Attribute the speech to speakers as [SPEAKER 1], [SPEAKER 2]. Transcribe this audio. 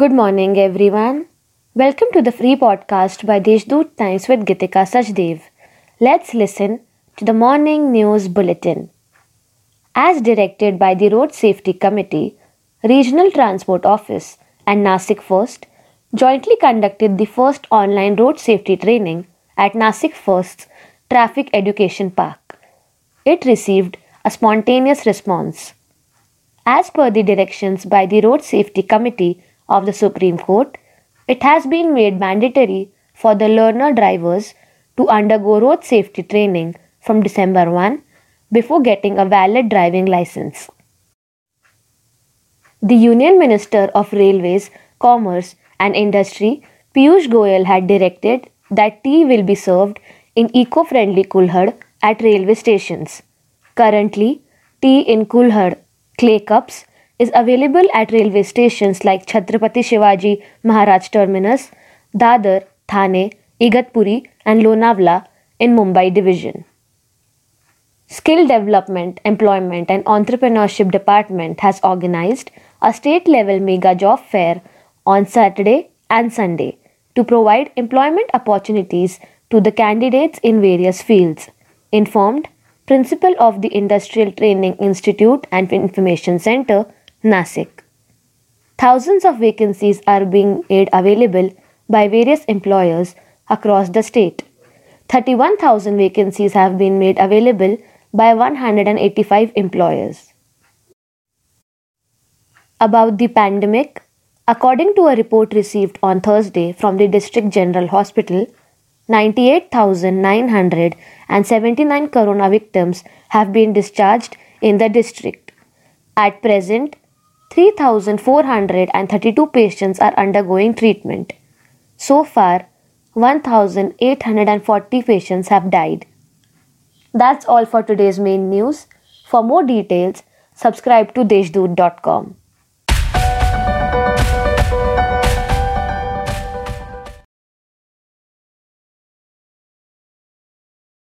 [SPEAKER 1] Good morning, everyone. Welcome to the free podcast by Deshdoot Times with Gitika Sachdev. Let's listen to the morning news bulletin. As directed by the Road Safety Committee, Regional Transport Office and Nasik First jointly conducted the first online road safety training at Nasik First's Traffic Education Park. It received a spontaneous response. As per the directions by the Road Safety Committee of the Supreme Court, it has been made mandatory for the learner drivers to undergo road safety training from December 1 before getting a valid driving license. The Union Minister of Railways, Commerce and Industry, Piyush Goyal, had directed that tea will be served in eco friendly kulhad at railway stations. Currently, tea in kulhad clay cups is available at railway stations like Chhatrapati Shivaji Maharaj Terminus, Dadar, Thane, Igatpuri, and Lonavla in Mumbai Division. Skill Development, Employment and Entrepreneurship Department has organized a state level mega job fair on Saturday and Sunday to provide employment opportunities to the candidates in various fields, informed Principal of the Industrial Training Institute and Information Center, Nasik. Thousands of vacancies are being made available by various employers across the state. 31,000 vacancies have been made available by 185 employers. About the pandemic, according to a report received on Thursday from the District General Hospital, 98,979 corona victims have been discharged in the district. At present, 3,432 patients are undergoing treatment. So far, 1,840 patients have died. That's all for today's main news. For more details, subscribe to deshdoot.com.